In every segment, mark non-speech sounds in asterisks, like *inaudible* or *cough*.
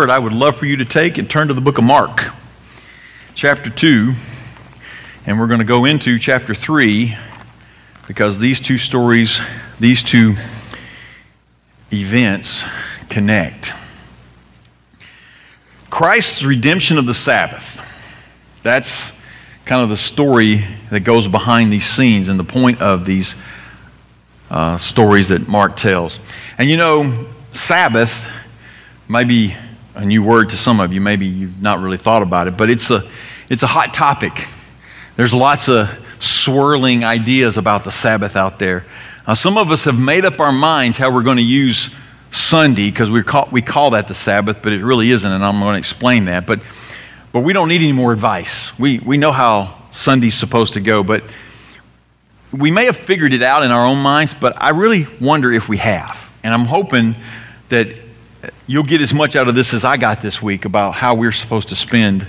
I would love for you to take and turn to the book of Mark, chapter 2, and we're going to go into chapter 3 because these two stories, these two events connect. Christ's redemption of the Sabbath. That's kind of the story that goes behind these scenes and the point of these uh, stories that Mark tells. And you know, Sabbath maybe a new word to some of you. Maybe you've not really thought about it, but it's a, it's a hot topic. There's lots of swirling ideas about the Sabbath out there. Some of us have made up our minds how we're going to use Sunday because we call, we call that the Sabbath, but it really isn't, and I'm going to explain that. But, but we don't need any more advice. We, we know how Sunday's supposed to go, but we may have figured it out in our own minds, but I really wonder if we have. And I'm hoping that you'll get as much out of this as I got this week about how we're supposed to spend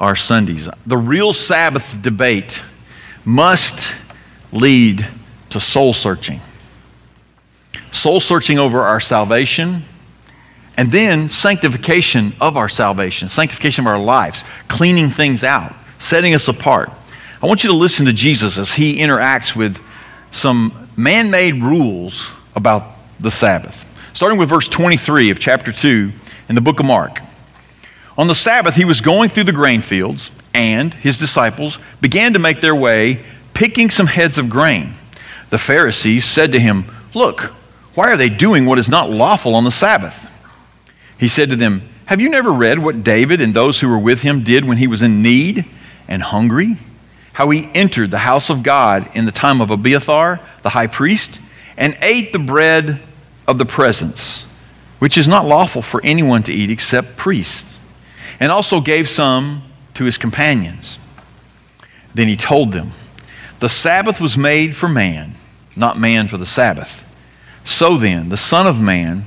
our Sundays. The real Sabbath debate must lead to soul searching. Soul searching over our salvation, and then sanctification of our salvation, sanctification of our lives, cleaning things out, setting us apart. I want you to listen to Jesus as he interacts with some man made rules about the Sabbath starting with verse 23 of chapter 2 in the book of Mark. On the Sabbath, he was going through the grain fields, and his disciples began to make their way, picking some heads of grain. The Pharisees said to him, Look, why are they doing what is not lawful on the Sabbath? He said to them, Have you never read what David and those who were with him did when he was in need and hungry? How he entered the house of God in the time of Abiathar, the high priest, and ate the bread of the presence, which is not lawful for anyone to eat except priests, and also gave some to his companions. Then he told them, The Sabbath was made for man, not man for the Sabbath. So then, the Son of Man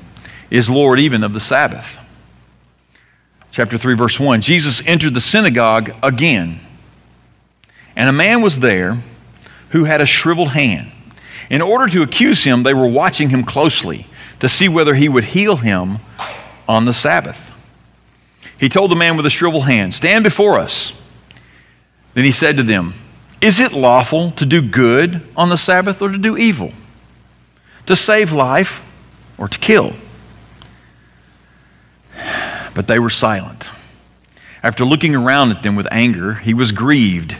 is Lord even of the Sabbath. Chapter 3, verse 1 Jesus entered the synagogue again, and a man was there who had a shriveled hand. In order to accuse him, they were watching him closely to see whether he would heal him on the Sabbath. He told the man with the shriveled hand, Stand before us. Then he said to them, Is it lawful to do good on the Sabbath or to do evil? To save life or to kill? But they were silent. After looking around at them with anger, he was grieved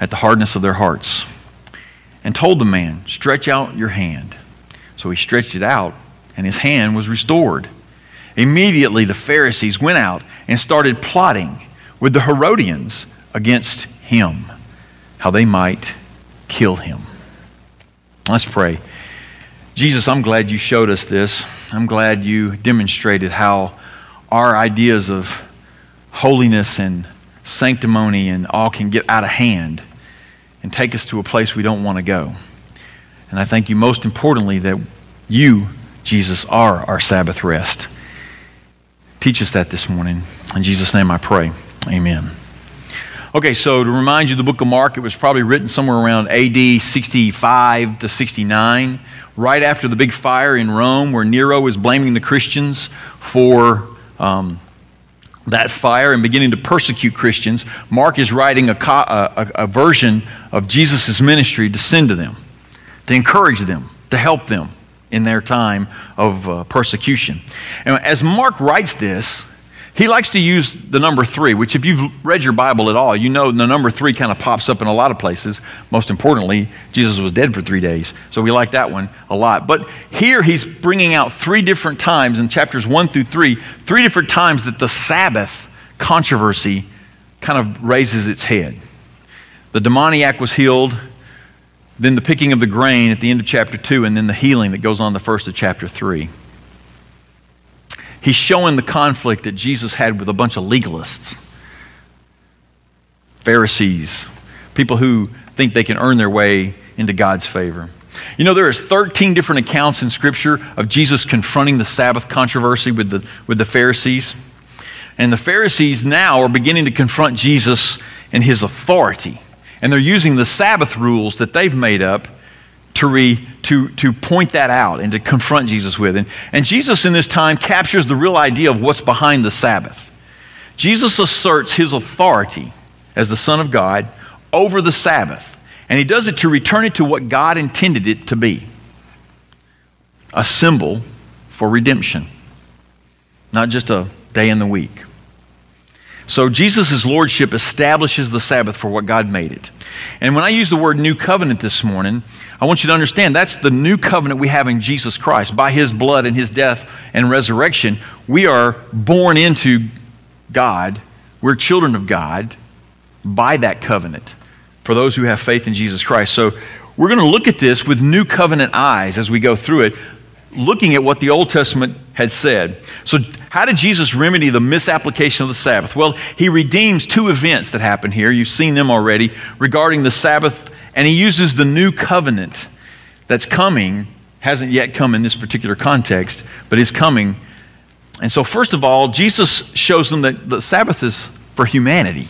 at the hardness of their hearts and told the man, Stretch out your hand. So he stretched it out and his hand was restored. Immediately, the Pharisees went out and started plotting with the Herodians against him, how they might kill him. Let's pray. Jesus, I'm glad you showed us this. I'm glad you demonstrated how our ideas of holiness and sanctimony and all can get out of hand and take us to a place we don't want to go. And I thank you most importantly that you Jesus are our Sabbath rest. Teach us that this morning. In Jesus' name I pray. Amen. Okay, so to remind you, the book of Mark, it was probably written somewhere around AD 65 to 69, right after the big fire in Rome, where Nero was blaming the Christians for um, that fire and beginning to persecute Christians. Mark is writing a, a, a version of Jesus' ministry to send to them, to encourage them, to help them in their time of uh, persecution. And as Mark writes this, he likes to use the number three, which, if you've read your Bible at all, you know the number three kind of pops up in a lot of places. Most importantly, Jesus was dead for three days. So we like that one a lot. But here he's bringing out three different times in chapters one through three, three different times that the Sabbath controversy kind of raises its head. The demoniac was healed, then the picking of the grain at the end of chapter 2, and then the healing that goes on the first of chapter 3. He's showing the conflict that Jesus had with a bunch of legalists, Pharisees, people who think they can earn their way into God's favor. You know, there are 13 different accounts in Scripture of Jesus confronting the Sabbath controversy with the, with the Pharisees. And the Pharisees now are beginning to confront Jesus and his authority. And they're using the Sabbath rules that they've made up to, re, to, to point that out and to confront Jesus with. And, and Jesus in this time captures the real idea of what's behind the Sabbath. Jesus asserts his authority as the Son of God over the Sabbath. And he does it to return it to what God intended it to be a symbol for redemption, not just a day in the week. So Jesus' lordship establishes the Sabbath for what God made it. And when I use the word new covenant this morning, I want you to understand that's the new covenant we have in Jesus Christ. By his blood and his death and resurrection, we are born into God. We're children of God by that covenant for those who have faith in Jesus Christ. So we're going to look at this with new covenant eyes as we go through it, looking at what the Old Testament had said. So, how did Jesus remedy the misapplication of the Sabbath? Well, he redeems two events that happen here. You've seen them already regarding the Sabbath, and he uses the new covenant that's coming, hasn't yet come in this particular context, but is coming. And so, first of all, Jesus shows them that the Sabbath is for humanity,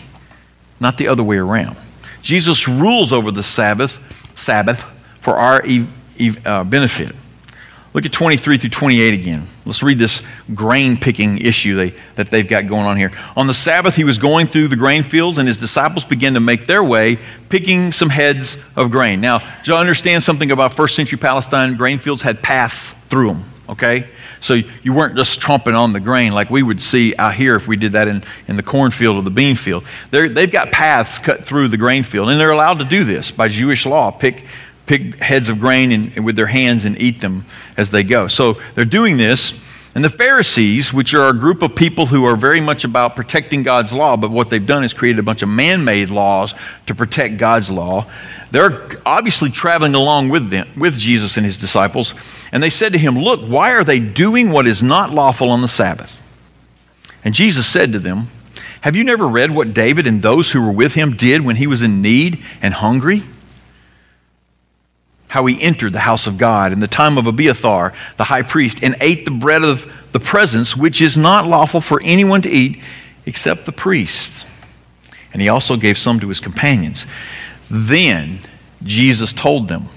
not the other way around. Jesus rules over the Sabbath, Sabbath for our e- e- uh, benefit. Look at 23 through 28 again. Let's read this grain picking issue they, that they've got going on here. On the Sabbath, he was going through the grain fields, and his disciples began to make their way, picking some heads of grain. Now, you understand something about first century Palestine? Grain fields had paths through them, okay? So you weren't just tromping on the grain like we would see out here if we did that in, in the cornfield or the bean field. they they've got paths cut through the grain field, and they're allowed to do this by Jewish law. Pick pick heads of grain and, with their hands and eat them as they go. So they're doing this. And the Pharisees, which are a group of people who are very much about protecting God's law, but what they've done is created a bunch of man made laws to protect God's law, they're obviously traveling along with, them, with Jesus and his disciples. And they said to him, Look, why are they doing what is not lawful on the Sabbath? And Jesus said to them, Have you never read what David and those who were with him did when he was in need and hungry? How he entered the house of God in the time of Abiathar, the high priest, and ate the bread of the presence, which is not lawful for anyone to eat except the priests. And he also gave some to his companions. Then Jesus told them,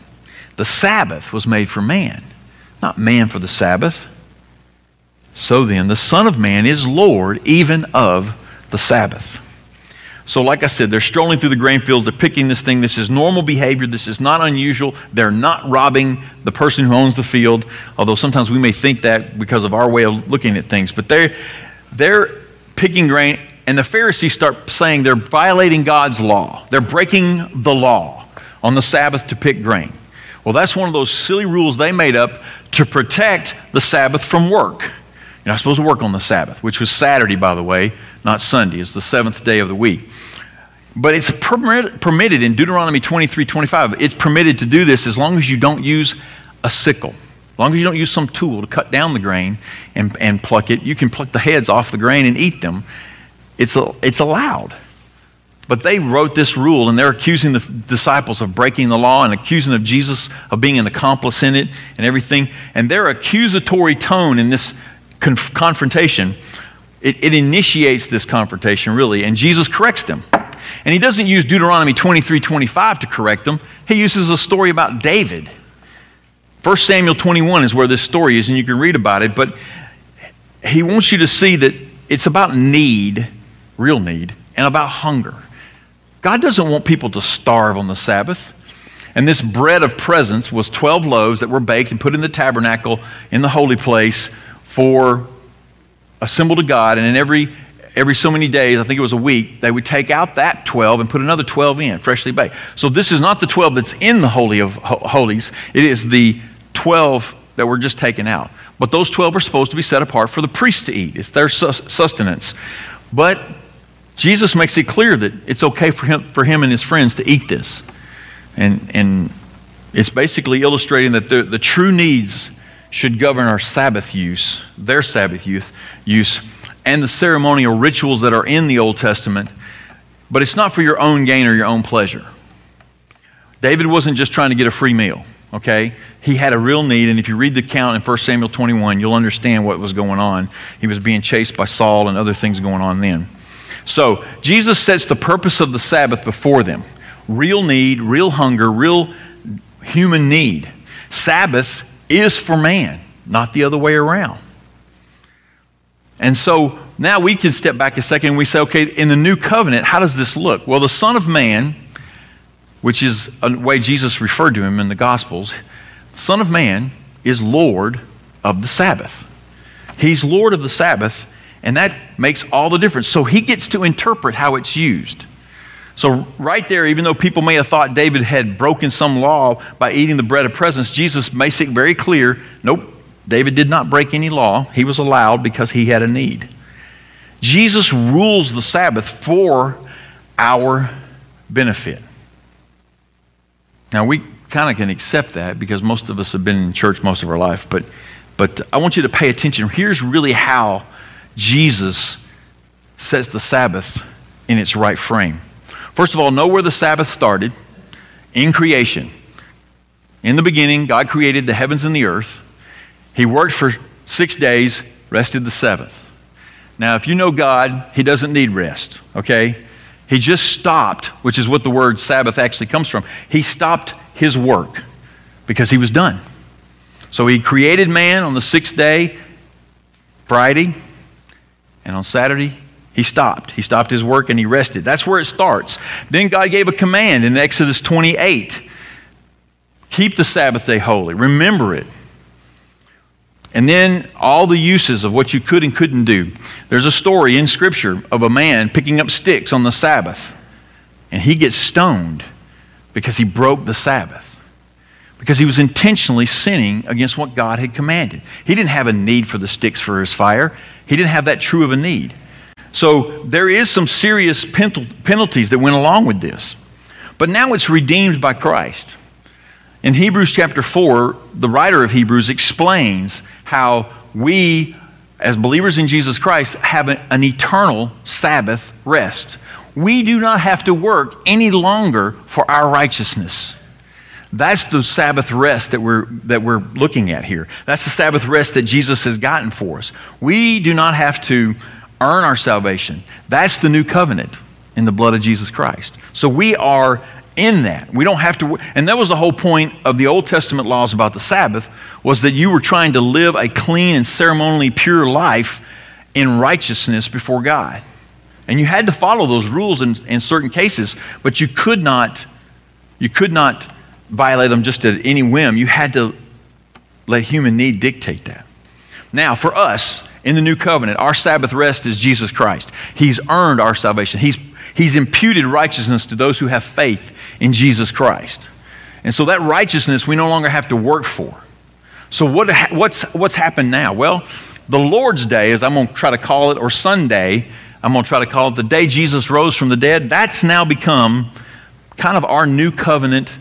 The Sabbath was made for man, not man for the Sabbath. So then, the Son of Man is Lord even of the Sabbath. So, like I said, they're strolling through the grain fields. They're picking this thing. This is normal behavior. This is not unusual. They're not robbing the person who owns the field, although sometimes we may think that because of our way of looking at things. But they're, they're picking grain, and the Pharisees start saying they're violating God's law. They're breaking the law on the Sabbath to pick grain. Well, that's one of those silly rules they made up to protect the Sabbath from work. You're not supposed to work on the Sabbath, which was Saturday, by the way, not Sunday. It's the seventh day of the week. But it's permitted in Deuteronomy 23 25. It's permitted to do this as long as you don't use a sickle. As long as you don't use some tool to cut down the grain and, and pluck it, you can pluck the heads off the grain and eat them. It's, a, it's allowed. But they wrote this rule and they're accusing the disciples of breaking the law and accusing of Jesus of being an accomplice in it and everything. And their accusatory tone in this conf- confrontation, it, it initiates this confrontation really, and Jesus corrects them. And he doesn't use Deuteronomy 23 25 to correct them, he uses a story about David. 1 Samuel 21 is where this story is, and you can read about it, but he wants you to see that it's about need, real need, and about hunger. God doesn't want people to starve on the Sabbath. And this bread of presence was 12 loaves that were baked and put in the tabernacle in the holy place for a symbol to God. And in every every so many days, I think it was a week, they would take out that 12 and put another 12 in, freshly baked. So this is not the 12 that's in the Holy of Holies, it is the 12 that were just taken out. But those 12 are supposed to be set apart for the priests to eat, it's their sustenance. But Jesus makes it clear that it's okay for him, for him and his friends to eat this. And, and it's basically illustrating that the, the true needs should govern our Sabbath use, their Sabbath use, use and the ceremonial rituals that are in the Old Testament, but it's not for your own gain or your own pleasure. David wasn't just trying to get a free meal, okay? He had a real need, and if you read the account in 1 Samuel 21, you'll understand what was going on. He was being chased by Saul and other things going on then. So, Jesus sets the purpose of the Sabbath before them real need, real hunger, real human need. Sabbath is for man, not the other way around. And so now we can step back a second and we say, okay, in the new covenant, how does this look? Well, the Son of Man, which is a way Jesus referred to him in the Gospels, Son of Man is Lord of the Sabbath. He's Lord of the Sabbath, and that makes all the difference. So he gets to interpret how it's used. So, right there, even though people may have thought David had broken some law by eating the bread of presence, Jesus makes it very clear nope, David did not break any law. He was allowed because he had a need. Jesus rules the Sabbath for our benefit. Now, we kind of can accept that because most of us have been in church most of our life, but, but I want you to pay attention. Here's really how Jesus sets the Sabbath in its right frame. First of all, know where the Sabbath started in creation. In the beginning, God created the heavens and the earth. He worked for six days, rested the seventh. Now, if you know God, He doesn't need rest, okay? He just stopped, which is what the word Sabbath actually comes from. He stopped His work because He was done. So He created man on the sixth day, Friday, and on Saturday, he stopped. He stopped his work and he rested. That's where it starts. Then God gave a command in Exodus 28 keep the Sabbath day holy, remember it. And then all the uses of what you could and couldn't do. There's a story in Scripture of a man picking up sticks on the Sabbath, and he gets stoned because he broke the Sabbath. Because he was intentionally sinning against what God had commanded. He didn't have a need for the sticks for his fire, he didn't have that true of a need. So there is some serious penalties that went along with this. But now it's redeemed by Christ. In Hebrews chapter 4, the writer of Hebrews explains how we, as believers in Jesus Christ, have an eternal Sabbath rest. We do not have to work any longer for our righteousness. That's the Sabbath rest that we're, that we're looking at here. That's the Sabbath rest that Jesus has gotten for us. We do not have to earn our salvation. That's the new covenant in the blood of Jesus Christ. So we are in that. We don't have to and that was the whole point of the Old Testament laws about the Sabbath was that you were trying to live a clean and ceremonially pure life in righteousness before God. And you had to follow those rules in, in certain cases, but you could not you could not violate them just at any whim. You had to let human need dictate that. Now, for us, in the new covenant. Our Sabbath rest is Jesus Christ. He's earned our salvation. He's, he's imputed righteousness to those who have faith in Jesus Christ. And so that righteousness we no longer have to work for. So what, what's, what's happened now? Well, the Lord's Day, as I'm going to try to call it, or Sunday, I'm going to try to call it the day Jesus rose from the dead, that's now become kind of our new covenant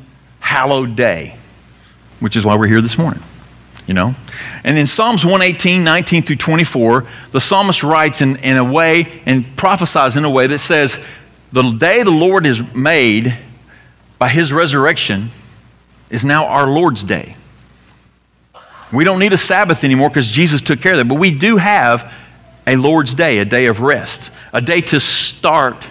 hallowed day, which is why we're here this morning you know? And in Psalms 118, 19 through 24, the psalmist writes in, in a way and prophesies in a way that says, The day the Lord is made by his resurrection is now our Lord's day. We don't need a Sabbath anymore because Jesus took care of that, but we do have a Lord's day, a day of rest, a day to start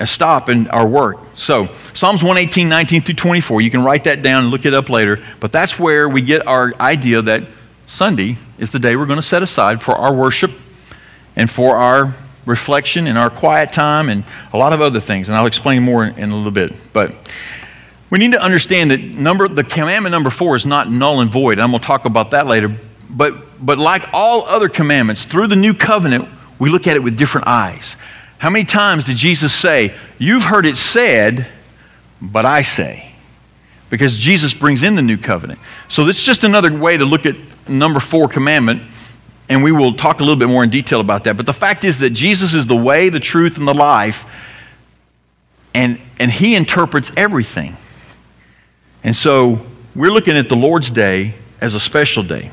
a stop in our work. So, Psalms 118, 19 through 24, you can write that down and look it up later, but that's where we get our idea that Sunday is the day we're going to set aside for our worship and for our reflection and our quiet time and a lot of other things, and I'll explain more in, in a little bit. But we need to understand that number, the commandment number four is not null and void. I'm going to talk about that later. But, but like all other commandments, through the new covenant, we look at it with different eyes. How many times did Jesus say, You've heard it said, but I say? Because Jesus brings in the new covenant. So this is just another way to look at number four commandment, and we will talk a little bit more in detail about that. But the fact is that Jesus is the way, the truth, and the life, and, and he interprets everything. And so we're looking at the Lord's Day as a special day.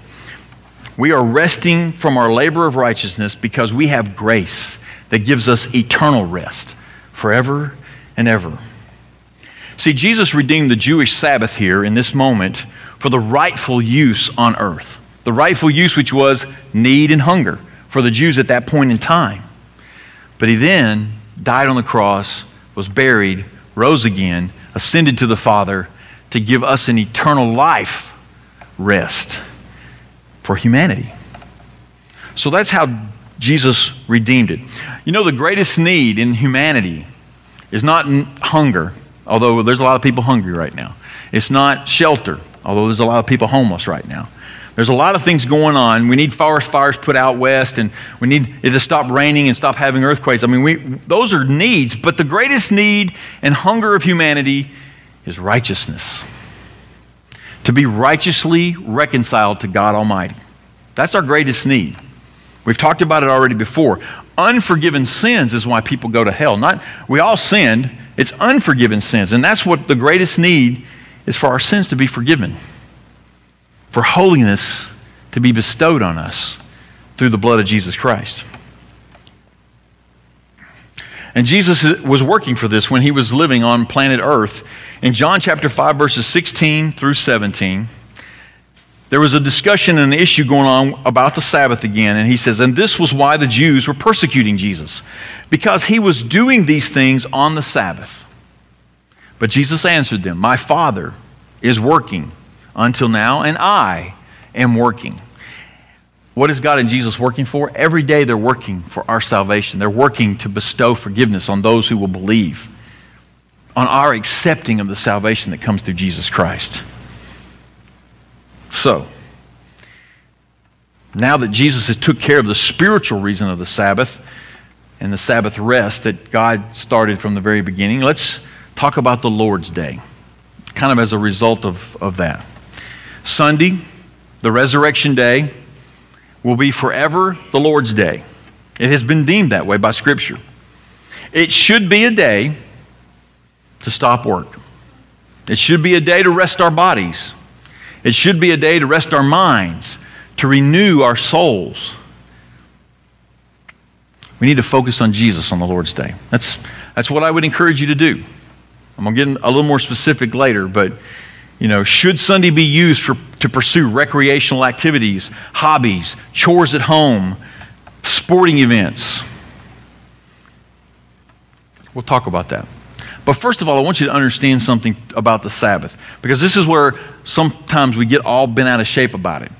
We are resting from our labor of righteousness because we have grace that gives us eternal rest forever and ever. See, Jesus redeemed the Jewish Sabbath here in this moment for the rightful use on earth. The rightful use, which was need and hunger for the Jews at that point in time. But he then died on the cross, was buried, rose again, ascended to the Father, to give us an eternal life rest for humanity. So that's how Jesus redeemed it. You know, the greatest need in humanity is not hunger, although there's a lot of people hungry right now. It's not shelter, although there's a lot of people homeless right now. There's a lot of things going on. We need forest fires put out west, and we need it to stop raining and stop having earthquakes. I mean, we, those are needs, but the greatest need and hunger of humanity is righteousness. To be righteously reconciled to God Almighty. That's our greatest need. We've talked about it already before. Unforgiven sins is why people go to hell. Not we all sinned. It's unforgiven sins, and that's what the greatest need is for our sins to be forgiven for holiness to be bestowed on us through the blood of Jesus Christ. And Jesus was working for this when he was living on planet Earth. In John chapter 5, verses 16 through 17, there was a discussion and an issue going on about the Sabbath again. And he says, And this was why the Jews were persecuting Jesus, because he was doing these things on the Sabbath. But Jesus answered them, My Father is working until now, and I am working. What is God and Jesus working for? Every day they're working for our salvation. They're working to bestow forgiveness on those who will believe, on our accepting of the salvation that comes through Jesus Christ. So, now that Jesus has took care of the spiritual reason of the Sabbath and the Sabbath rest that God started from the very beginning, let's talk about the Lord's Day, kind of as a result of, of that. Sunday, the resurrection day, will be forever the Lord's day. It has been deemed that way by Scripture. It should be a day to stop work. It should be a day to rest our bodies. It should be a day to rest our minds, to renew our souls. We need to focus on Jesus on the Lord's Day. That's, that's what I would encourage you to do. I'm going to get a little more specific later, but you know, should Sunday be used for, to pursue recreational activities, hobbies, chores at home, sporting events? We'll talk about that. But first of all, I want you to understand something about the Sabbath, because this is where sometimes we get all bent out of shape about it.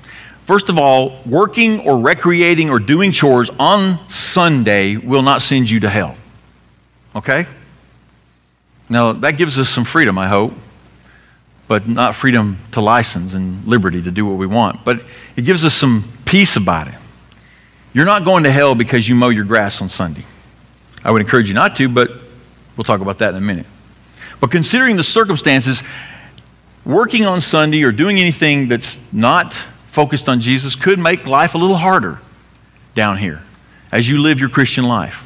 First of all, working or recreating or doing chores on Sunday will not send you to hell. Okay? Now, that gives us some freedom, I hope but not freedom to license and liberty to do what we want. But it gives us some peace about it. You're not going to hell because you mow your grass on Sunday. I would encourage you not to, but we'll talk about that in a minute. But considering the circumstances, working on Sunday or doing anything that's not focused on Jesus could make life a little harder down here as you live your Christian life.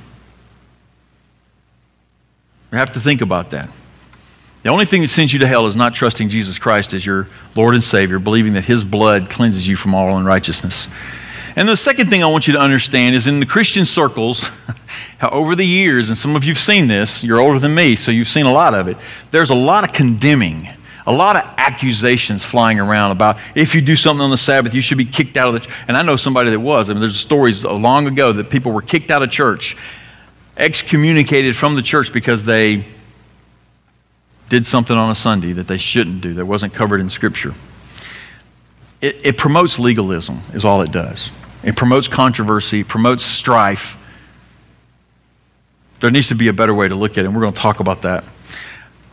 You have to think about that. The only thing that sends you to hell is not trusting Jesus Christ as your Lord and Savior, believing that His blood cleanses you from all unrighteousness. And the second thing I want you to understand is in the Christian circles, *laughs* over the years, and some of you've seen this, you're older than me, so you've seen a lot of it, there's a lot of condemning, a lot of accusations flying around about if you do something on the Sabbath, you should be kicked out of the church. And I know somebody that was. I mean, there's stories long ago that people were kicked out of church, excommunicated from the church because they did something on a Sunday that they shouldn't do, that wasn't covered in Scripture. It, it promotes legalism, is all it does. It promotes controversy, promotes strife. There needs to be a better way to look at it, and we're going to talk about that.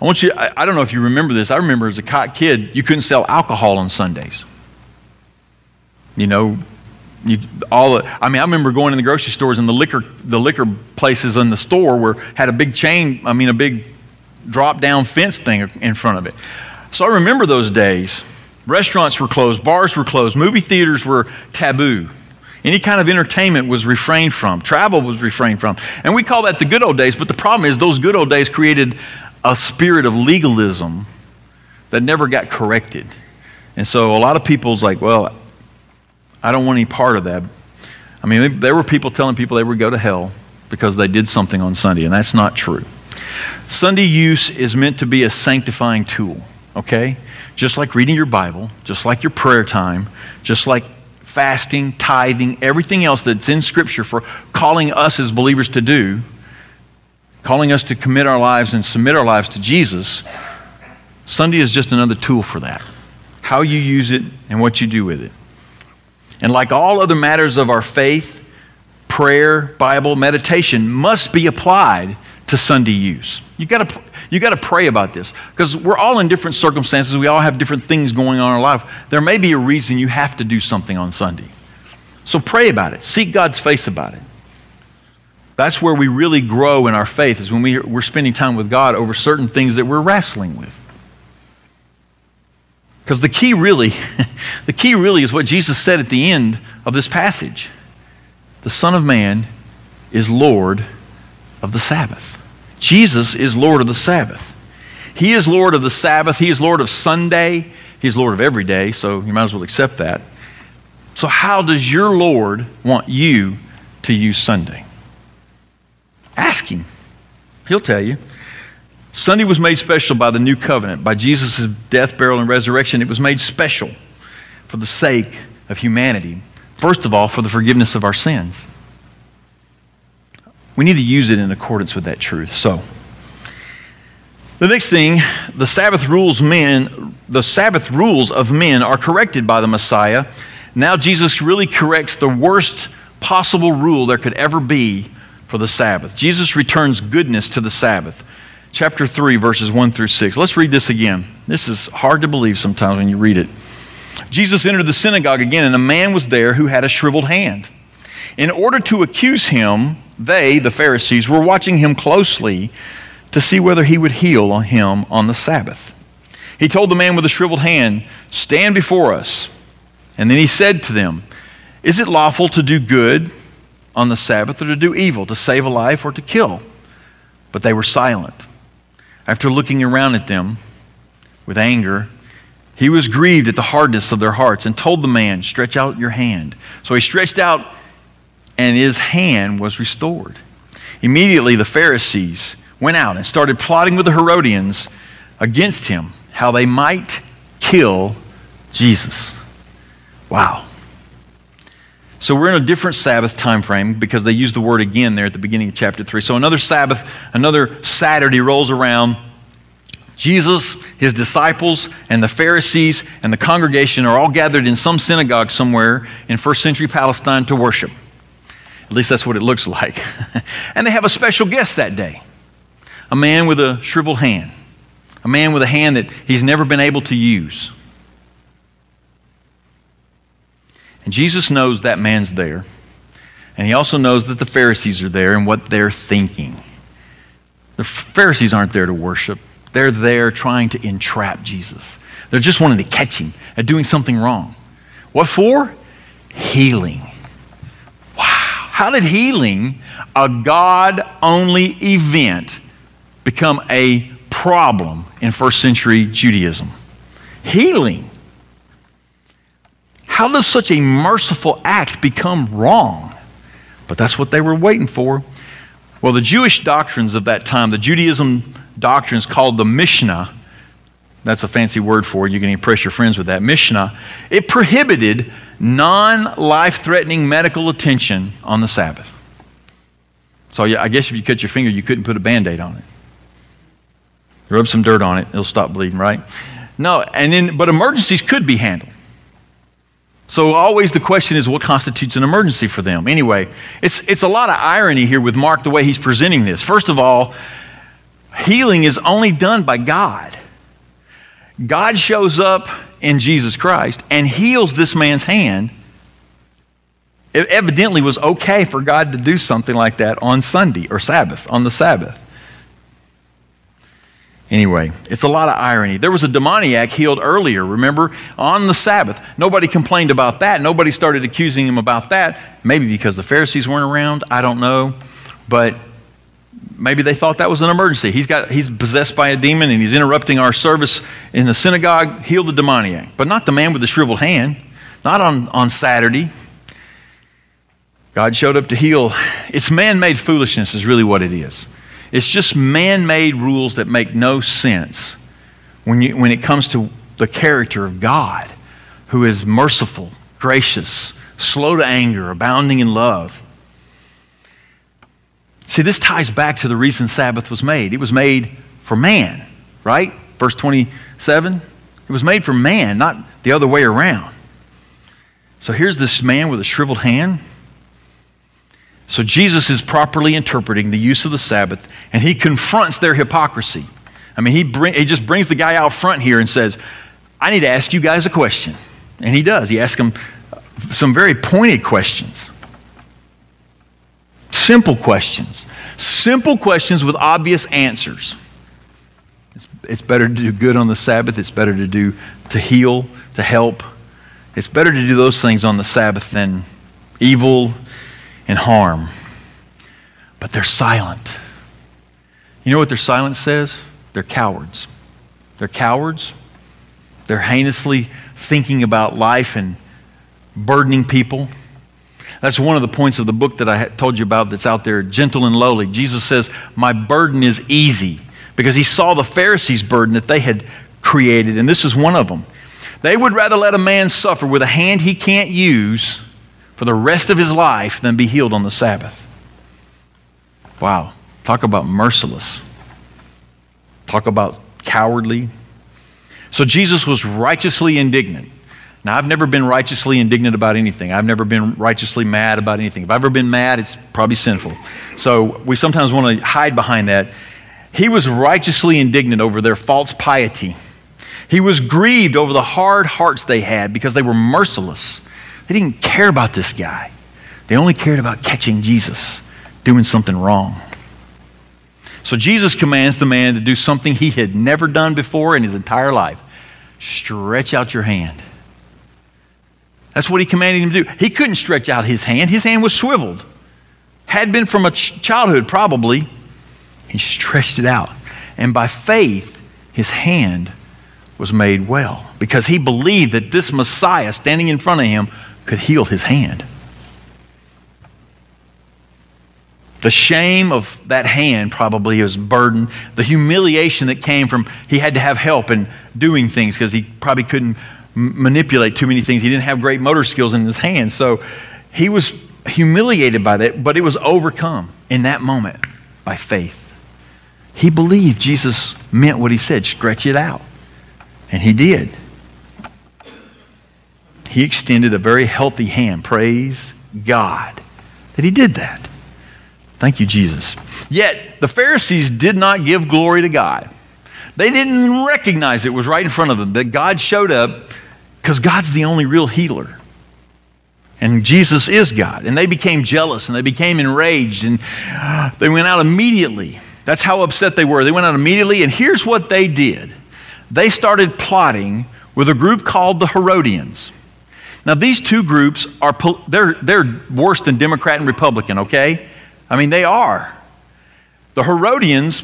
I want you, I, I don't know if you remember this. I remember as a kid, you couldn't sell alcohol on Sundays. You know, you, all the, I mean, I remember going in the grocery stores and the liquor, the liquor places in the store were had a big chain. I mean, a big drop down fence thing in front of it. So I remember those days. Restaurants were closed, bars were closed, movie theaters were taboo. Any kind of entertainment was refrained from, travel was refrained from. And we call that the good old days, but the problem is those good old days created a spirit of legalism that never got corrected. And so a lot of people's like, well, I don't want any part of that. I mean, there were people telling people they would go to hell because they did something on Sunday, and that's not true. Sunday use is meant to be a sanctifying tool, okay? Just like reading your Bible, just like your prayer time, just like fasting, tithing, everything else that's in Scripture for calling us as believers to do, calling us to commit our lives and submit our lives to Jesus. Sunday is just another tool for that. How you use it and what you do with it. And like all other matters of our faith, prayer, Bible, meditation must be applied to Sunday use. You got to you got to pray about this because we're all in different circumstances. We all have different things going on in our life. There may be a reason you have to do something on Sunday. So pray about it. Seek God's face about it. That's where we really grow in our faith, is when we, we're spending time with God over certain things that we're wrestling with. Because the key really, *laughs* the key really is what Jesus said at the end of this passage. The Son of Man is Lord of the Sabbath. Jesus is Lord of the Sabbath. He is Lord of the Sabbath. He is Lord of Sunday. He's Lord of every day, so you might as well accept that. So, how does your Lord want you to use Sunday? Ask Him. He'll tell you. Sunday was made special by the new covenant, by Jesus' death, burial, and resurrection. It was made special for the sake of humanity. First of all, for the forgiveness of our sins. We need to use it in accordance with that truth. So, the next thing, the Sabbath rules men, the Sabbath rules of men are corrected by the Messiah. Now Jesus really corrects the worst possible rule there could ever be for the Sabbath. Jesus returns goodness to the Sabbath. Chapter 3, verses 1 through 6. Let's read this again. This is hard to believe sometimes when you read it. Jesus entered the synagogue again, and a man was there who had a shriveled hand. In order to accuse him, they, the Pharisees, were watching him closely to see whether he would heal him on the Sabbath. He told the man with the shriveled hand, Stand before us. And then he said to them, Is it lawful to do good on the Sabbath or to do evil, to save a life or to kill? But they were silent. After looking around at them with anger, he was grieved at the hardness of their hearts and told the man, Stretch out your hand. So he stretched out and his hand was restored. Immediately, the Pharisees went out and started plotting with the Herodians against him, how they might kill Jesus. Wow. So we're in a different Sabbath time frame because they use the word again there at the beginning of chapter 3. So another Sabbath, another Saturday rolls around. Jesus, his disciples, and the Pharisees and the congregation are all gathered in some synagogue somewhere in first century Palestine to worship. At least that's what it looks like. *laughs* and they have a special guest that day a man with a shriveled hand, a man with a hand that he's never been able to use. And Jesus knows that man's there. And he also knows that the Pharisees are there and what they're thinking. The Pharisees aren't there to worship, they're there trying to entrap Jesus. They're just wanting to catch him at doing something wrong. What for? Healing. How did healing, a God only event, become a problem in first century Judaism? Healing. How does such a merciful act become wrong? But that's what they were waiting for. Well, the Jewish doctrines of that time, the Judaism doctrines called the Mishnah, that's a fancy word for it. You can impress your friends with that. Mishnah, it prohibited non life threatening medical attention on the Sabbath. So I guess if you cut your finger, you couldn't put a band aid on it. Rub some dirt on it, it'll stop bleeding, right? No, and then, but emergencies could be handled. So always the question is what constitutes an emergency for them? Anyway, it's, it's a lot of irony here with Mark the way he's presenting this. First of all, healing is only done by God. God shows up in Jesus Christ and heals this man's hand, it evidently was okay for God to do something like that on Sunday or Sabbath, on the Sabbath. Anyway, it's a lot of irony. There was a demoniac healed earlier, remember, on the Sabbath. Nobody complained about that. Nobody started accusing him about that. Maybe because the Pharisees weren't around. I don't know. But maybe they thought that was an emergency. He's, got, he's possessed by a demon and he's interrupting our service in the synagogue. Heal the demoniac. But not the man with the shriveled hand, not on, on Saturday. God showed up to heal. It's man made foolishness, is really what it is. It's just man made rules that make no sense when, you, when it comes to the character of God, who is merciful, gracious, slow to anger, abounding in love See, this ties back to the reason Sabbath was made. It was made for man, right? Verse 27 it was made for man, not the other way around. So here's this man with a shriveled hand. So Jesus is properly interpreting the use of the Sabbath, and he confronts their hypocrisy. I mean, he, bring, he just brings the guy out front here and says, I need to ask you guys a question. And he does. He asks them some very pointed questions. Simple questions. Simple questions with obvious answers. It's, it's better to do good on the Sabbath. It's better to do to heal, to help. It's better to do those things on the Sabbath than evil and harm. But they're silent. You know what their silence says? They're cowards. They're cowards. They're heinously thinking about life and burdening people. That's one of the points of the book that I told you about that's out there, Gentle and Lowly. Jesus says, My burden is easy because he saw the Pharisees' burden that they had created, and this is one of them. They would rather let a man suffer with a hand he can't use for the rest of his life than be healed on the Sabbath. Wow. Talk about merciless. Talk about cowardly. So Jesus was righteously indignant. Now, I've never been righteously indignant about anything. I've never been righteously mad about anything. If I've ever been mad, it's probably sinful. So we sometimes want to hide behind that. He was righteously indignant over their false piety. He was grieved over the hard hearts they had because they were merciless. They didn't care about this guy, they only cared about catching Jesus doing something wrong. So Jesus commands the man to do something he had never done before in his entire life stretch out your hand. That's what he commanded him to do. He couldn't stretch out his hand, his hand was swiveled. Had been from a ch- childhood, probably. He stretched it out. And by faith, his hand was made well because he believed that this Messiah standing in front of him could heal his hand. The shame of that hand probably was burden. The humiliation that came from he had to have help in doing things because he probably couldn't manipulate too many things. He didn't have great motor skills in his hands. So he was humiliated by that, but it was overcome in that moment by faith. He believed Jesus meant what he said stretch it out. And he did. He extended a very healthy hand. Praise God that he did that. Thank you, Jesus. Yet, the Pharisees did not give glory to God. They didn't recognize it was right in front of them that God showed up because God's the only real healer. And Jesus is God. And they became jealous and they became enraged and they went out immediately. That's how upset they were. They went out immediately, and here's what they did they started plotting with a group called the Herodians. Now, these two groups are they're, they're worse than Democrat and Republican, okay? I mean, they are. The Herodians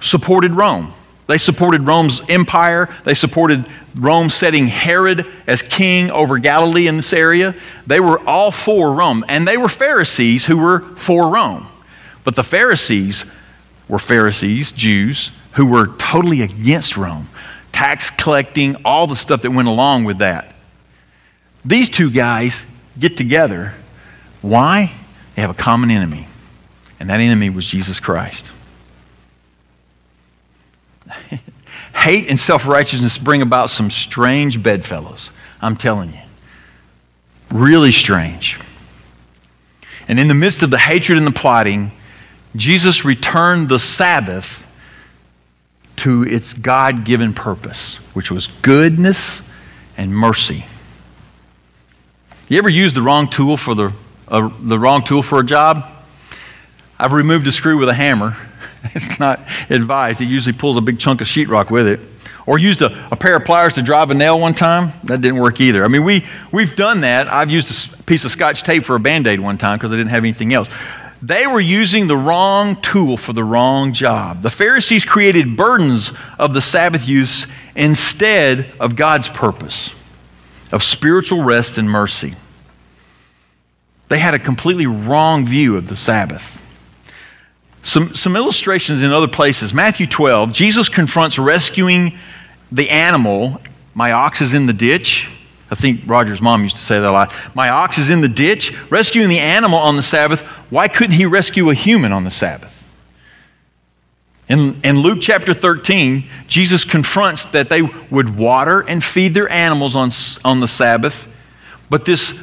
supported Rome. They supported Rome's empire. They supported Rome setting Herod as king over Galilee in this area. They were all for Rome. And they were Pharisees who were for Rome. But the Pharisees were Pharisees, Jews, who were totally against Rome. Tax collecting, all the stuff that went along with that. These two guys get together. Why? They have a common enemy and that enemy was Jesus Christ. *laughs* Hate and self righteousness bring about some strange bedfellows, I'm telling you. Really strange. And in the midst of the hatred and the plotting, Jesus returned the Sabbath to its God given purpose, which was goodness and mercy. You ever used the wrong tool for the, uh, the wrong tool for a job? I've removed a screw with a hammer. *laughs* It's not advised. It usually pulls a big chunk of sheetrock with it. Or used a, a pair of pliers to drive a nail one time. That didn't work either. I mean, we, we've done that. I've used a piece of scotch tape for a band aid one time because I didn't have anything else. They were using the wrong tool for the wrong job. The Pharisees created burdens of the Sabbath use instead of God's purpose of spiritual rest and mercy. They had a completely wrong view of the Sabbath. Some, some illustrations in other places. Matthew 12, Jesus confronts rescuing the animal. My ox is in the ditch. I think Roger's mom used to say that a lot. My ox is in the ditch, rescuing the animal on the Sabbath. Why couldn't he rescue a human on the Sabbath? In, in Luke chapter 13, Jesus confronts that they would water and feed their animals on, on the Sabbath, but this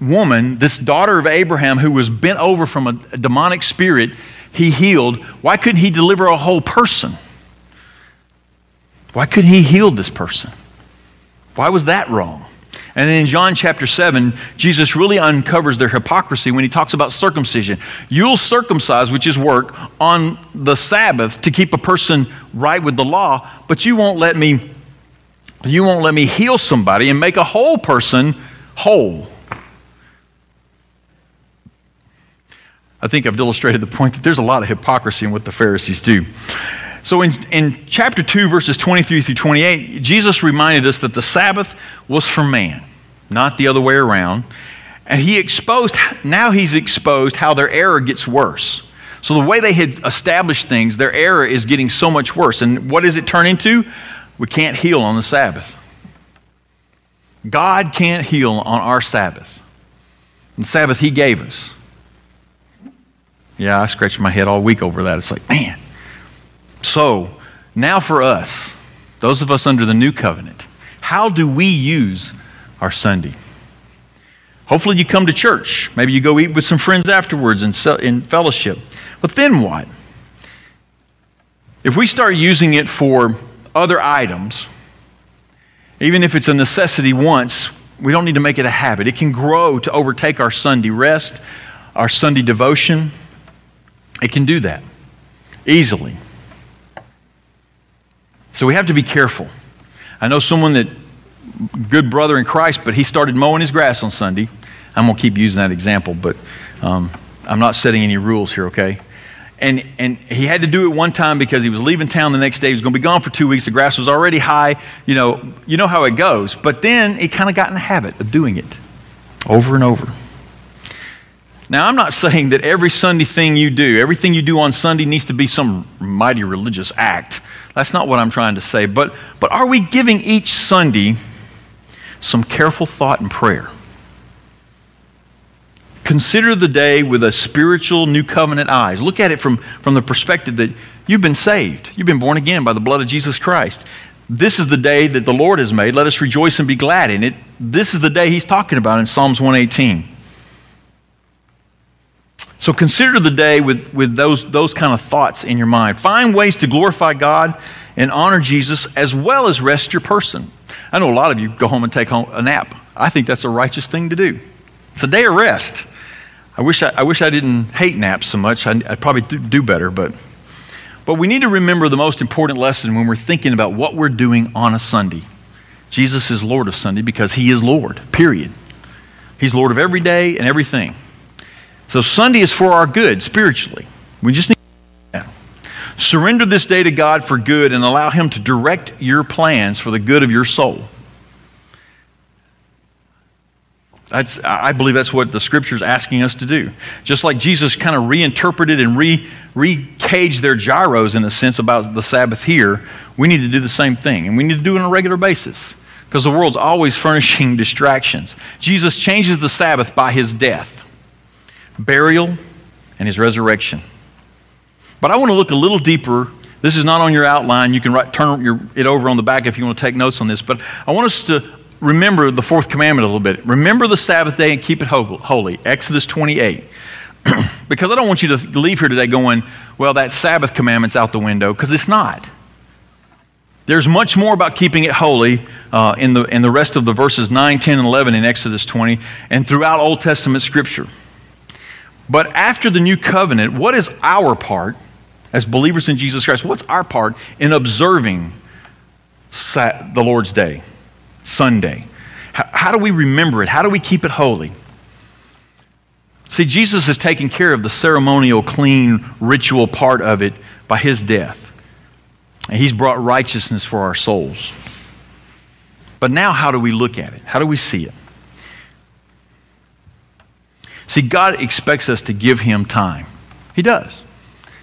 woman, this daughter of Abraham who was bent over from a, a demonic spirit, he healed. Why couldn't he deliver a whole person? Why couldn't he heal this person? Why was that wrong? And then in John chapter 7, Jesus really uncovers their hypocrisy when he talks about circumcision. You'll circumcise, which is work, on the Sabbath to keep a person right with the law, but you won't let me you won't let me heal somebody and make a whole person whole. I think I've illustrated the point that there's a lot of hypocrisy in what the Pharisees do. So in, in chapter 2, verses 23 through 28, Jesus reminded us that the Sabbath was for man, not the other way around. And he exposed, now he's exposed how their error gets worse. So the way they had established things, their error is getting so much worse. And what does it turn into? We can't heal on the Sabbath. God can't heal on our Sabbath. The Sabbath he gave us. Yeah, I scratched my head all week over that. It's like, man. So, now for us, those of us under the new covenant, how do we use our Sunday? Hopefully, you come to church. Maybe you go eat with some friends afterwards in, in fellowship. But then what? If we start using it for other items, even if it's a necessity once, we don't need to make it a habit. It can grow to overtake our Sunday rest, our Sunday devotion. It can do that easily. So we have to be careful. I know someone that, good brother in Christ, but he started mowing his grass on Sunday. I'm going to keep using that example, but um, I'm not setting any rules here, okay? And, and he had to do it one time because he was leaving town the next day. He was going to be gone for two weeks. The grass was already high. You know, you know how it goes. But then he kind of got in the habit of doing it over and over. Now, I'm not saying that every Sunday thing you do, everything you do on Sunday needs to be some mighty religious act. That's not what I'm trying to say. But, but are we giving each Sunday some careful thought and prayer? Consider the day with a spiritual new covenant eyes. Look at it from, from the perspective that you've been saved. You've been born again by the blood of Jesus Christ. This is the day that the Lord has made. Let us rejoice and be glad in it. This is the day he's talking about in Psalms 118. So consider the day with, with those, those kind of thoughts in your mind. Find ways to glorify God and honor Jesus as well as rest your person. I know a lot of you go home and take home a nap. I think that's a righteous thing to do. It's a day of rest. I wish I, I wish I didn't hate naps so much. I, would probably do, do better, but, but we need to remember the most important lesson when we're thinking about what we're doing on a Sunday. Jesus is Lord of Sunday because he is Lord, period. He's Lord of every day and everything. So Sunday is for our good spiritually. We just need that. Surrender this day to God for good and allow Him to direct your plans for the good of your soul. That's, I believe that's what the scripture is asking us to do. Just like Jesus kind of reinterpreted and re, recaged their gyros in a sense about the Sabbath here, we need to do the same thing. And we need to do it on a regular basis because the world's always furnishing *laughs* distractions. Jesus changes the Sabbath by his death burial, and his resurrection. But I want to look a little deeper. This is not on your outline. You can write, turn your, it over on the back if you want to take notes on this. But I want us to remember the fourth commandment a little bit. Remember the Sabbath day and keep it holy. Exodus 28. *clears throat* because I don't want you to leave here today going, well, that Sabbath commandment's out the window, because it's not. There's much more about keeping it holy uh, in, the, in the rest of the verses 9, 10, and 11 in Exodus 20 and throughout Old Testament Scripture. But after the new covenant, what is our part as believers in Jesus Christ? What's our part in observing the Lord's Day, Sunday? How, do we remember it? How do we keep it holy? See, Jesus has taken care of the ceremonial, clean, ritual part of it by his death. And he's brought righteousness for our souls. But now, how do we look at it? How do we see it? See, God expects us to give Him time. He does.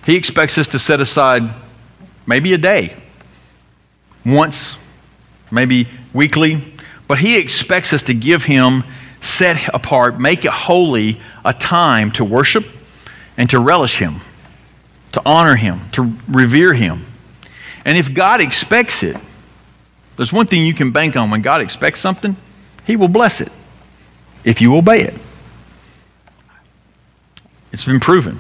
He expects us to set aside maybe a day, once, maybe weekly, but He expects us to give Him, set apart, make it holy, a time to worship and to relish Him, to honor Him, to revere Him. And if God expects it, there's one thing you can bank on when God expects something, He will bless it if you obey it. It's been proven.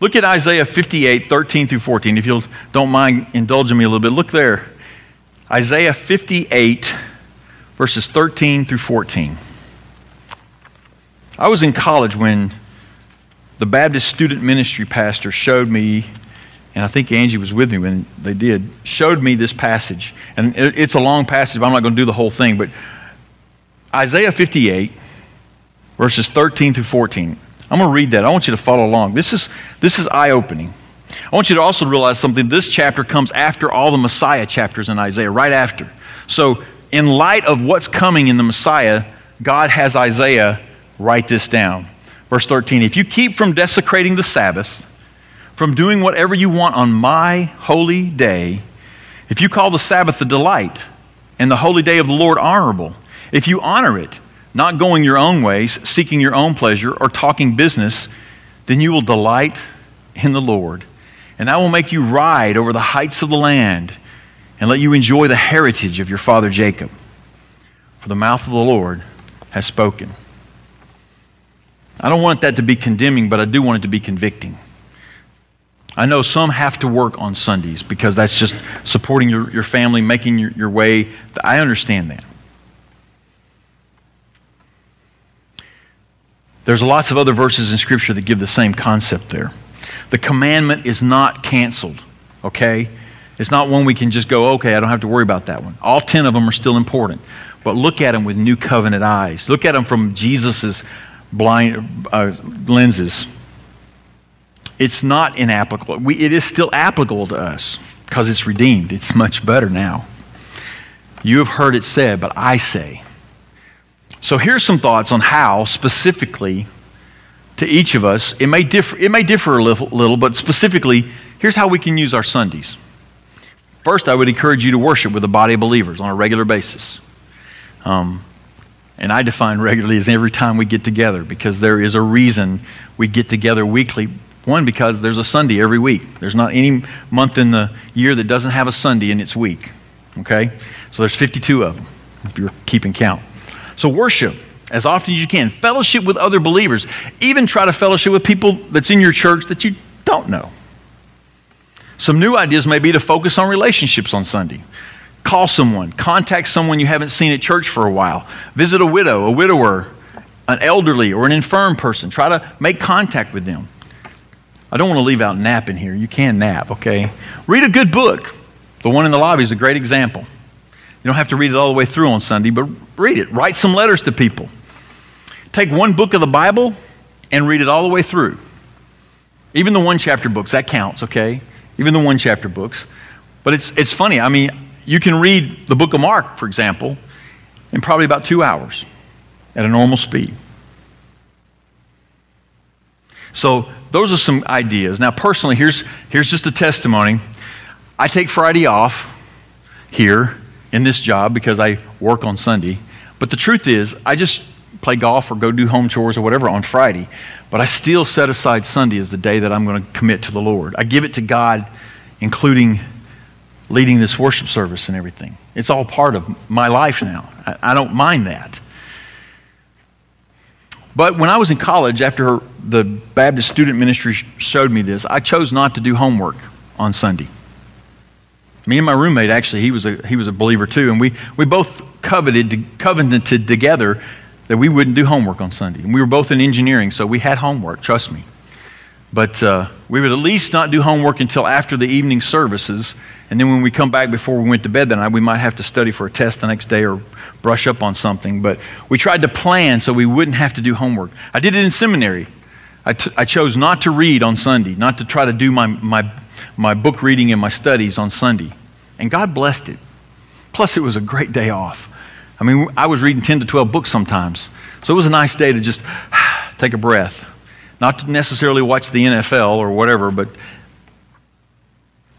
Look at Isaiah 58, 13 through 14. If you don't mind indulging me a little bit, look there. Isaiah 58, verses 13 through 14. I was in college when the Baptist student ministry pastor showed me, and I think Angie was with me when they did, showed me this passage. And it's a long passage, but I'm not going to do the whole thing. But Isaiah 58, verses 13 through 14. I'm going to read that. I want you to follow along. This is, this is eye opening. I want you to also realize something. This chapter comes after all the Messiah chapters in Isaiah, right after. So, in light of what's coming in the Messiah, God has Isaiah write this down. Verse 13 If you keep from desecrating the Sabbath, from doing whatever you want on my holy day, if you call the Sabbath a delight and the holy day of the Lord honorable, if you honor it, not going your own ways, seeking your own pleasure, or talking business, then you will delight in the Lord. And I will make you ride over the heights of the land and let you enjoy the heritage of your father Jacob. For the mouth of the Lord has spoken. I don't want that to be condemning, but I do want it to be convicting. I know some have to work on Sundays because that's just supporting your, your family, making your, your way. I understand that. There's lots of other verses in Scripture that give the same concept there. The commandment is not canceled, okay? It's not one we can just go, okay, I don't have to worry about that one. All 10 of them are still important. But look at them with new covenant eyes. Look at them from Jesus' blind uh, lenses. It's not inapplicable. We, it is still applicable to us because it's redeemed. It's much better now. You have heard it said, but I say. So here's some thoughts on how specifically to each of us, it may differ, it may differ a little, little, but specifically, here's how we can use our Sundays. First, I would encourage you to worship with a body of believers on a regular basis. Um, and I define regularly as every time we get together because there is a reason we get together weekly. One, because there's a Sunday every week. There's not any month in the year that doesn't have a Sunday in its week. Okay? So there's 52 of them if you're keeping count. So worship as often as you can. Fellowship with other believers. Even try to fellowship with people that's in your church that you don't know. Some new ideas may be to focus on relationships on Sunday. Call someone, contact someone you haven't seen at church for a while. Visit a widow, a widower, an elderly, or an infirm person. Try to make contact with them. I don't want to leave out nap in here. You can nap, okay? Read a good book. The one in the lobby is a great example. You don't have to read it all the way through on Sunday, but read it. Write some letters to people. Take one book of the Bible and read it all the way through. Even the one chapter books, that counts, okay? Even the one chapter books. But it's, it's funny. I mean, you can read the book of Mark, for example, in probably about two hours at a normal speed. So, those are some ideas. Now, personally, here's, here's just a testimony. I take Friday off here in this job because I work on Sunday. But the truth is, I just play golf or go do home chores or whatever on Friday, but I still set aside Sunday as the day that I'm going to commit to the Lord. I give it to God, including leading this worship service and everything. It's all part of my life now. I, I don't mind that. But when I was in college, after the Baptist student ministry showed me this, I chose not to do homework on Sunday. Me and my roommate, actually, he was a, he was a believer too, and we, we both coveted, covenanted together that we wouldn't do homework on Sunday. And we were both in engineering, so we had homework, trust me. But uh, we would at least not do homework until after the evening services. And then when we come back before we went to bed that night, we might have to study for a test the next day or brush up on something. But we tried to plan so we wouldn't have to do homework. I did it in seminary. I, t- I chose not to read on Sunday, not to try to do my, my, my book reading and my studies on Sunday. And God blessed it. Plus, it was a great day off. I mean, I was reading 10 to 12 books sometimes. So it was a nice day to just *sighs* take a breath. Not to necessarily watch the NFL or whatever, but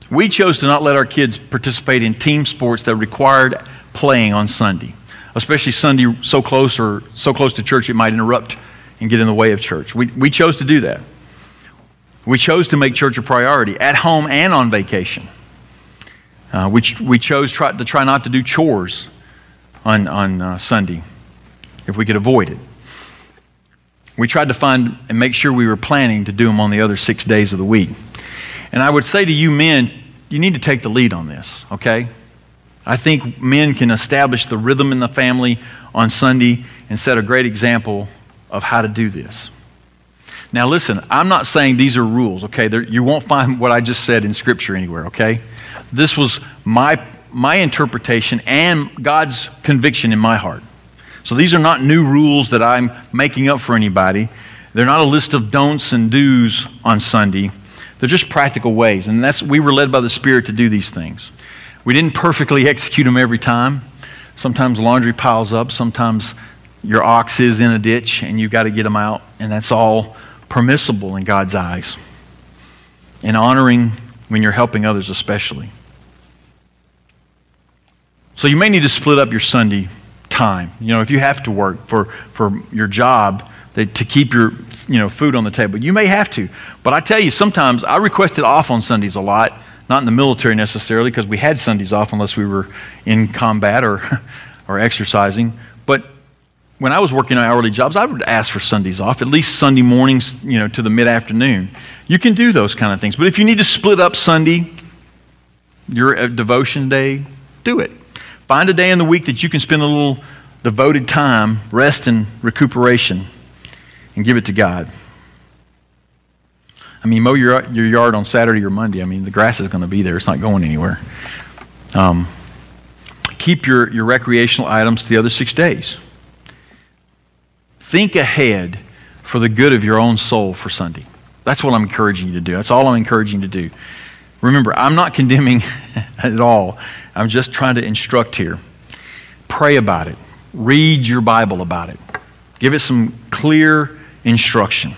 we chose to not let our kids participate in team sports that required playing on Sunday, especially Sunday so close or so close to church it might interrupt and get in the way of church. We, we chose to do that. We chose to make church a priority at home and on vacation. Uh, we, we chose try, to try not to do chores on, on uh, Sunday if we could avoid it. We tried to find and make sure we were planning to do them on the other six days of the week. And I would say to you men, you need to take the lead on this, okay? I think men can establish the rhythm in the family on Sunday and set a great example of how to do this. Now, listen, I'm not saying these are rules, okay? You won't find *laughs* what I just said in Scripture anywhere, okay? This was my, my interpretation and God's conviction in my heart. So these are not new rules that I'm making up for anybody. They're not a list of don'ts and do's on Sunday. They're just practical ways. And that's, we were led by the Spirit to do these things. We didn't perfectly execute them every time. Sometimes laundry piles up. Sometimes your ox is in a ditch and you've got to get them out. And that's all permissible in God's eyes. And honoring when you're helping others, especially. So you may need to split up your Sunday time. You know, if you have to work for, for your job to keep your you know, food on the table, you may have to. But I tell you, sometimes I requested off on Sundays a lot, not in the military necessarily, because we had Sundays off unless we were in combat or, *laughs* or exercising. But when I was working on hourly jobs, I would ask for Sundays off, at least Sunday mornings, you know, to the mid afternoon. You can do those kind of things. But if you need to split up Sunday, your uh, devotion day, do it. Find a day in the week that you can spend a little devoted time, rest and recuperation, and give it to God. I mean, mow your, your yard on Saturday or Monday. I mean, the grass is going to be there, it's not going anywhere. Um, keep your, your recreational items the other six days. Think ahead for the good of your own soul for Sunday. That's what I'm encouraging you to do. That's all I'm encouraging you to do. Remember, I'm not condemning *laughs* at all. I'm just trying to instruct here. Pray about it. Read your Bible about it. Give it some clear instruction.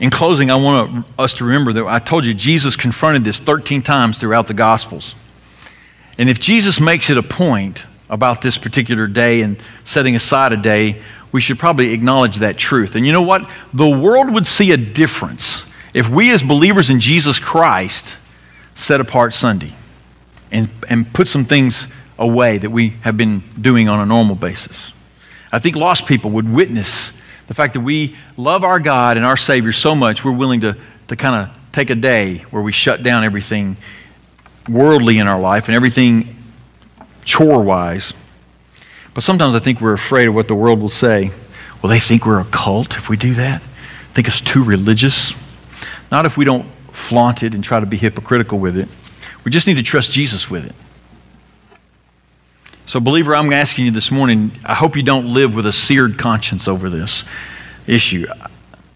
In closing, I want us to remember that I told you Jesus confronted this 13 times throughout the Gospels. And if Jesus makes it a point about this particular day and setting aside a day, we should probably acknowledge that truth. And you know what? The world would see a difference if we, as believers in Jesus Christ, set apart Sunday and, and put some things away that we have been doing on a normal basis. I think lost people would witness the fact that we love our God and our Savior so much, we're willing to, to kind of take a day where we shut down everything worldly in our life and everything chore wise. But sometimes I think we're afraid of what the world will say. Will they think we're a cult if we do that? Think us too religious? Not if we don't flaunt it and try to be hypocritical with it. We just need to trust Jesus with it. So, believer, I'm asking you this morning, I hope you don't live with a seared conscience over this issue.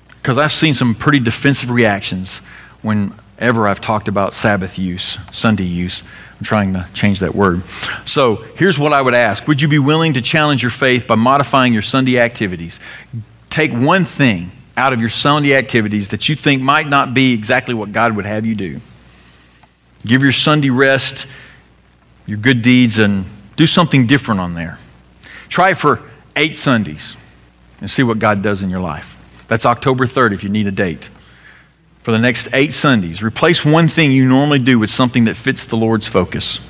Because I've seen some pretty defensive reactions whenever I've talked about Sabbath use, Sunday use. I'm trying to change that word. So, here's what I would ask Would you be willing to challenge your faith by modifying your Sunday activities? Take one thing out of your Sunday activities that you think might not be exactly what God would have you do. Give your Sunday rest, your good deeds, and do something different on there. Try for eight Sundays and see what God does in your life. That's October 3rd if you need a date. For the next eight Sundays, replace one thing you normally do with something that fits the Lord's focus.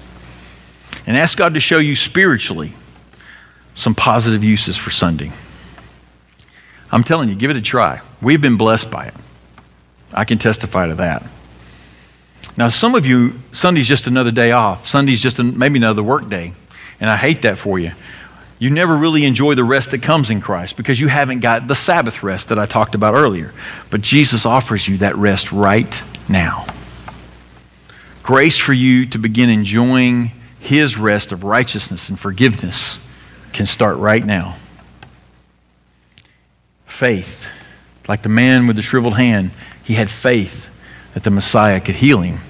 And ask God to show you spiritually some positive uses for Sunday. I'm telling you, give it a try. We've been blessed by it. I can testify to that. Now, some of you, Sunday's just another day off. Sunday's just maybe another work day. And I hate that for you. You never really enjoy the rest that comes in Christ because you haven't got the Sabbath rest that I talked about earlier. But Jesus offers you that rest right now. Grace for you to begin enjoying His rest of righteousness and forgiveness can start right now. Faith. Like the man with the shriveled hand, he had faith that the Messiah could heal him.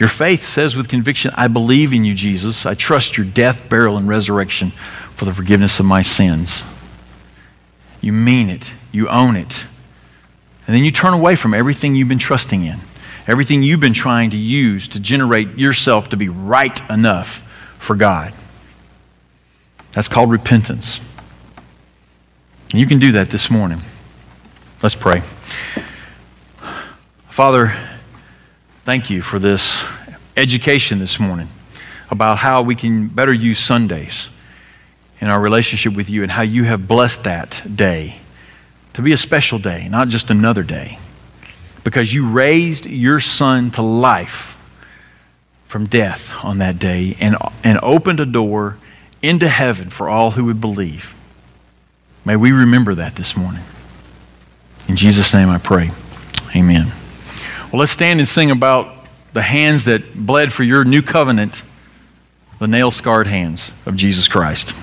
Your faith says with conviction, I believe in you, Jesus. I trust your death, burial, and resurrection for the forgiveness of my sins. You mean it, you own it. And then you turn away from everything you've been trusting in, everything you've been trying to use to generate yourself to be right enough for God. That's called repentance. And you can do that this morning. Let's pray. Father, thank you for this education this morning about how we can better use Sundays in our relationship with you and how you have blessed that day to be a special day, not just another day. Because you raised your son to life from death on that day and, and opened a door into heaven for all who would believe. May we remember that this morning. In Jesus' name I pray. Amen. Well, let's stand and sing about the hands that bled for your new covenant, the nail scarred hands of Jesus Christ.